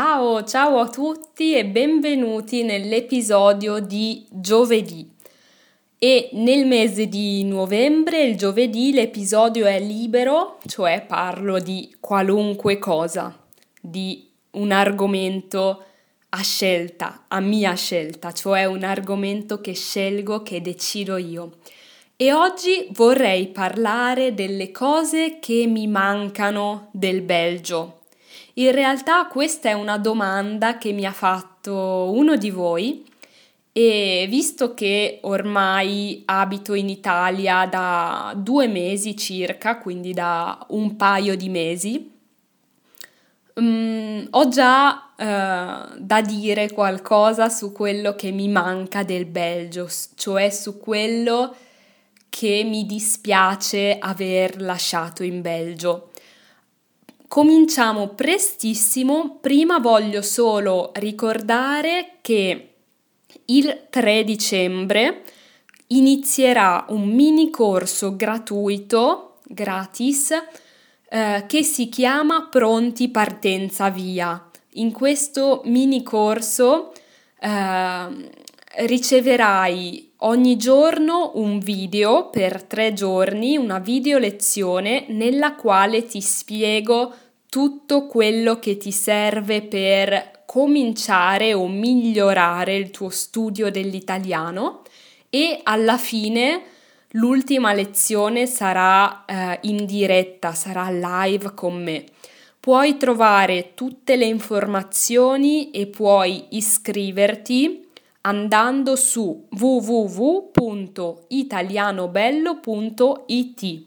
Ciao, ciao a tutti e benvenuti nell'episodio di giovedì. E nel mese di novembre, il giovedì, l'episodio è libero, cioè parlo di qualunque cosa, di un argomento a scelta, a mia scelta, cioè un argomento che scelgo, che decido io. E oggi vorrei parlare delle cose che mi mancano del Belgio in realtà questa è una domanda che mi ha fatto uno di voi e visto che ormai abito in Italia da due mesi circa, quindi da un paio di mesi, um, ho già uh, da dire qualcosa su quello che mi manca del Belgio, cioè su quello che mi dispiace aver lasciato in Belgio. Cominciamo prestissimo, prima voglio solo ricordare che il 3 dicembre inizierà un mini corso gratuito, gratis, eh, che si chiama Pronti Partenza Via. In questo mini corso eh, riceverai ogni giorno un video per tre giorni, una video lezione nella quale ti spiego tutto quello che ti serve per cominciare o migliorare il tuo studio dell'italiano e alla fine l'ultima lezione sarà eh, in diretta, sarà live con me. Puoi trovare tutte le informazioni e puoi iscriverti andando su www.italianobello.it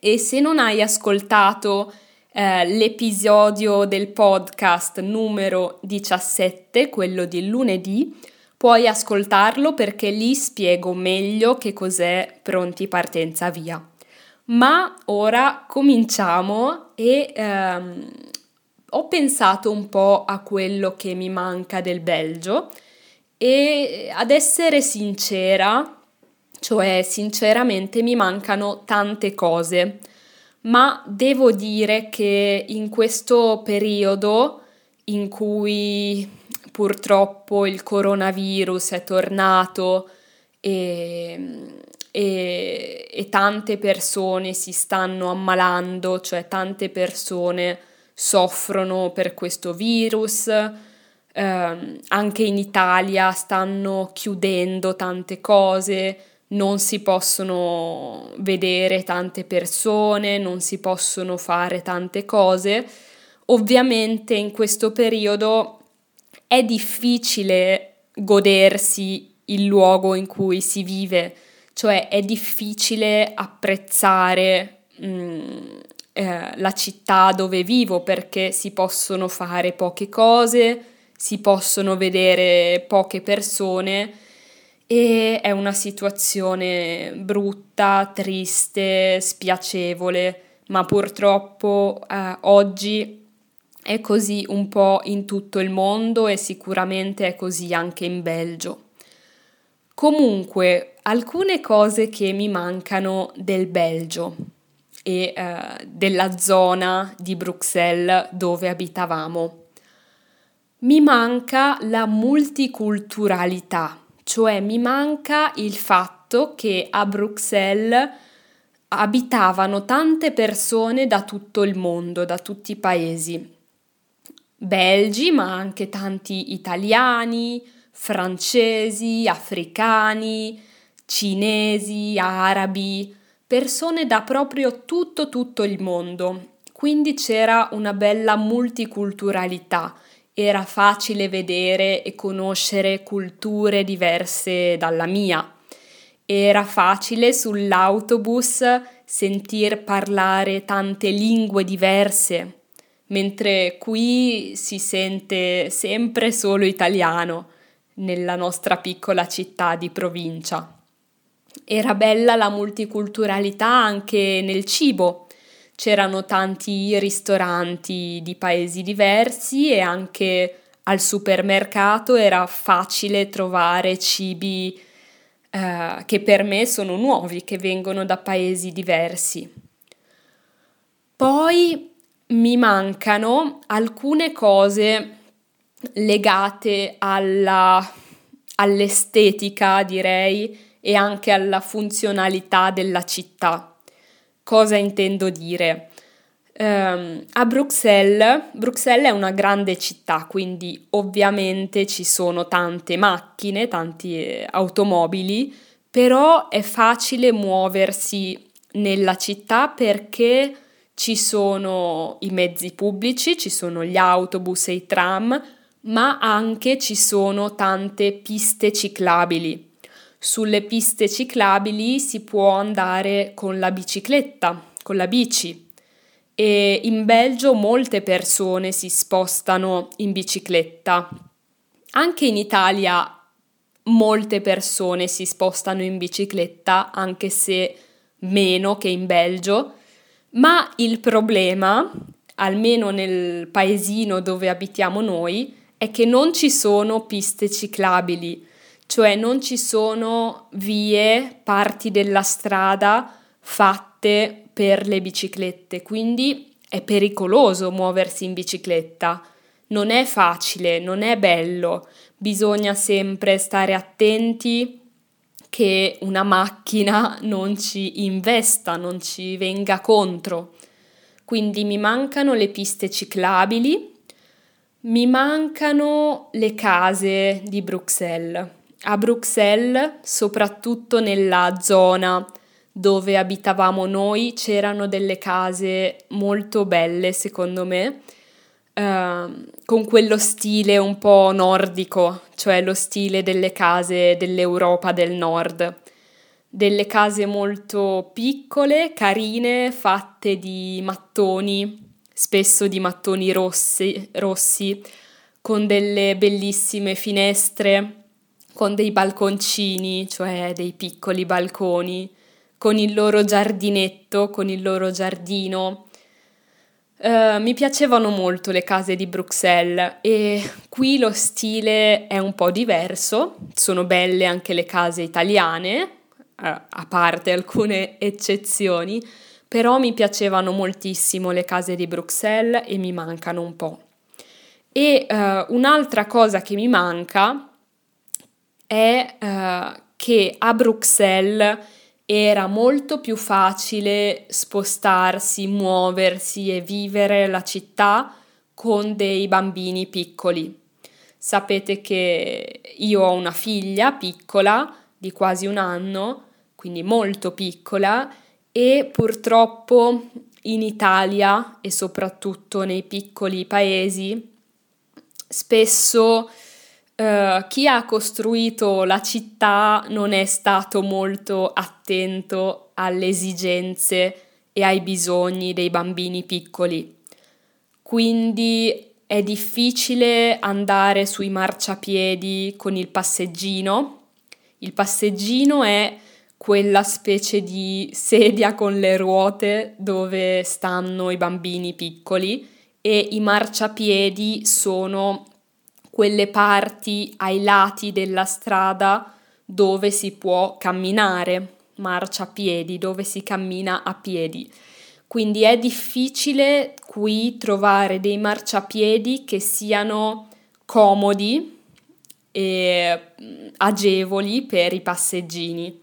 e se non hai ascoltato eh, l'episodio del podcast numero 17, quello di lunedì, puoi ascoltarlo perché lì spiego meglio che cos'è pronti partenza via. Ma ora cominciamo e ehm, ho pensato un po' a quello che mi manca del Belgio e ad essere sincera, cioè sinceramente mi mancano tante cose, ma devo dire che in questo periodo in cui purtroppo il coronavirus è tornato e, e, e tante persone si stanno ammalando, cioè tante persone soffrono per questo virus, eh, anche in Italia stanno chiudendo tante cose, non si possono vedere tante persone, non si possono fare tante cose. Ovviamente in questo periodo è difficile godersi il luogo in cui si vive, cioè è difficile apprezzare mh, mm, eh, la città dove vivo perché si possono fare poche cose, si possono vedere poche persone e è una situazione brutta, triste, spiacevole, ma purtroppo eh, oggi è così un po' in tutto il mondo e sicuramente è così anche in Belgio. Comunque, alcune cose che mi mancano del Belgio e eh, della zona di Bruxelles dove abitavamo mi manca la multiculturalità, cioè mi manca il fatto che a Bruxelles abitavano tante persone da tutto il mondo, da tutti i paesi, belgi, ma anche tanti italiani, francesi, africani, cinesi, arabi, persone da proprio tutto tutto il mondo. Quindi c'era una bella multiculturalità era facile vedere e conoscere culture diverse dalla mia. Era facile sull'autobus sentir parlare tante lingue diverse, mentre qui si sente sempre solo italiano nella nostra piccola città di provincia. Era bella la multiculturalità anche nel cibo c'erano tanti ristoranti di paesi diversi e anche al supermercato era facile trovare cibi eh, che per me sono nuovi, che vengono da paesi diversi. Poi mi mancano alcune cose legate alla, all'estetica, direi, e anche alla funzionalità della città. Cosa intendo dire? Um, a Bruxelles, Bruxelles è una grande città, quindi ovviamente ci sono tante macchine, tante automobili, però è facile muoversi nella città perché ci sono i mezzi pubblici, ci sono gli autobus e i tram, ma anche ci sono tante piste ciclabili. Sulle piste ciclabili si può andare con la bicicletta, con la bici. E in Belgio molte persone si spostano in bicicletta. Anche in Italia molte persone si spostano in bicicletta, anche se meno che in Belgio. Ma il problema, almeno nel paesino dove abitiamo noi, è che non ci sono piste ciclabili, cioè non ci sono vie, parti della strada fatte per le biciclette, quindi è pericoloso muoversi in bicicletta. Non è facile, non è bello, bisogna sempre stare attenti che una macchina non ci investa, non ci venga contro. Quindi mi mancano le piste ciclabili, mi mancano le case di Bruxelles. A Bruxelles, soprattutto nella zona dove abitavamo noi, c'erano delle case molto belle, secondo me, eh, con quello stile un po' nordico, cioè lo stile delle case dell'Europa del Nord. Delle case molto piccole, carine, fatte di mattoni spesso di mattoni rossi, rossi con delle bellissime finestre, con dei balconcini, cioè dei piccoli balconi, con il loro giardinetto, con il loro giardino. Uh, mi piacevano molto le case di Bruxelles e qui lo stile è un po' diverso, sono belle anche le case italiane, a parte alcune eccezioni, però mi piacevano moltissimo le case di Bruxelles e mi mancano un po'. E uh, un'altra cosa che mi manca è uh, che a Bruxelles era molto più facile spostarsi, muoversi e vivere la città con dei bambini piccoli. Sapete che io ho una figlia piccola di quasi un anno, quindi molto piccola, e purtroppo in Italia e soprattutto nei piccoli paesi spesso Uh, chi ha costruito la città non è stato molto attento alle esigenze e ai bisogni dei bambini piccoli. Quindi è difficile andare sui marciapiedi con il passeggino. Il passeggino è quella specie di sedia con le ruote dove stanno i bambini piccoli e i marciapiedi sono quelle parti ai lati della strada dove si può camminare, marciapiedi, dove si cammina a piedi. Quindi è difficile qui trovare dei marciapiedi che siano comodi e mm, agevoli per i passeggini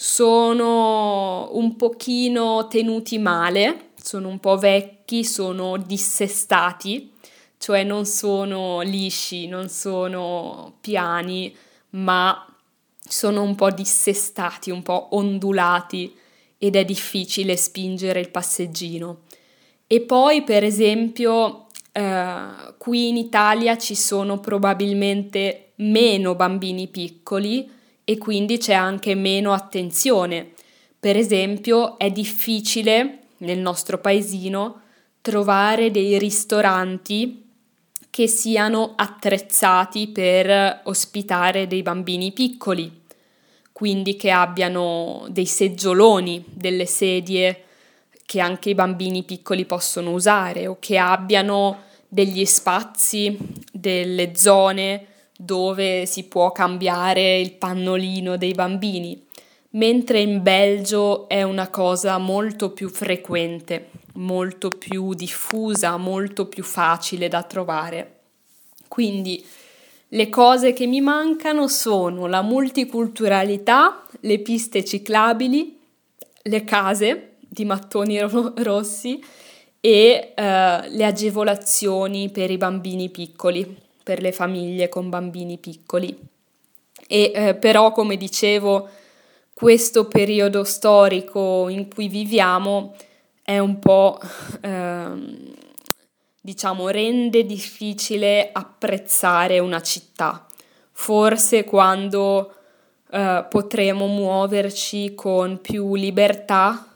sono un pochino tenuti male, sono un po' vecchi, sono dissestati, cioè non sono lisci, non sono piani, ma sono un po' dissestati, un po' ondulati ed è difficile spingere il passeggino. E poi, per esempio, eh, qui in Italia ci sono probabilmente meno bambini piccoli, e quindi c'è anche meno attenzione. Per esempio, è difficile nel nostro paesino trovare dei ristoranti che siano attrezzati per ospitare dei bambini piccoli, quindi che abbiano dei seggioloni, delle sedie che anche i bambini piccoli possono usare o che abbiano degli spazi, delle zone dove si può cambiare il pannolino dei bambini, mentre in Belgio è una cosa molto più frequente, molto più diffusa, molto più facile da trovare. Quindi le cose che mi mancano sono la multiculturalità, le piste ciclabili, le case di mattoni ro- rossi e eh, le agevolazioni per i bambini piccoli, per le famiglie con bambini piccoli. E eh, però, come dicevo, questo periodo storico in cui viviamo è un po', eh, diciamo, rende difficile apprezzare una città. Forse quando eh, potremo muoverci con più libertà,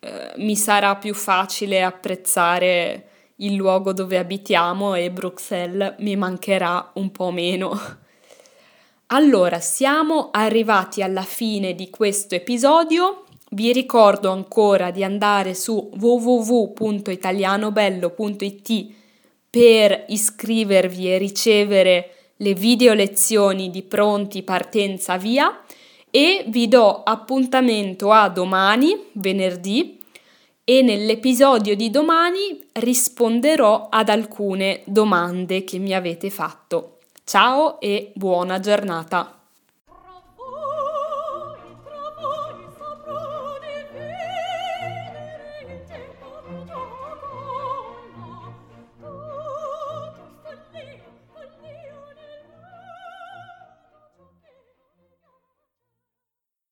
eh, mi sarà più facile apprezzare il luogo dove abitiamo e Bruxelles mi mancherà un po' meno. Allora, siamo arrivati alla fine di questo episodio. Vi ricordo ancora di andare su www.italianobello.it per iscrivervi e ricevere le video lezioni di pronti partenza via e vi do appuntamento a domani, venerdì, e nell'episodio di domani risponderò ad alcune domande che mi avete fatto. Ciao e buona giornata!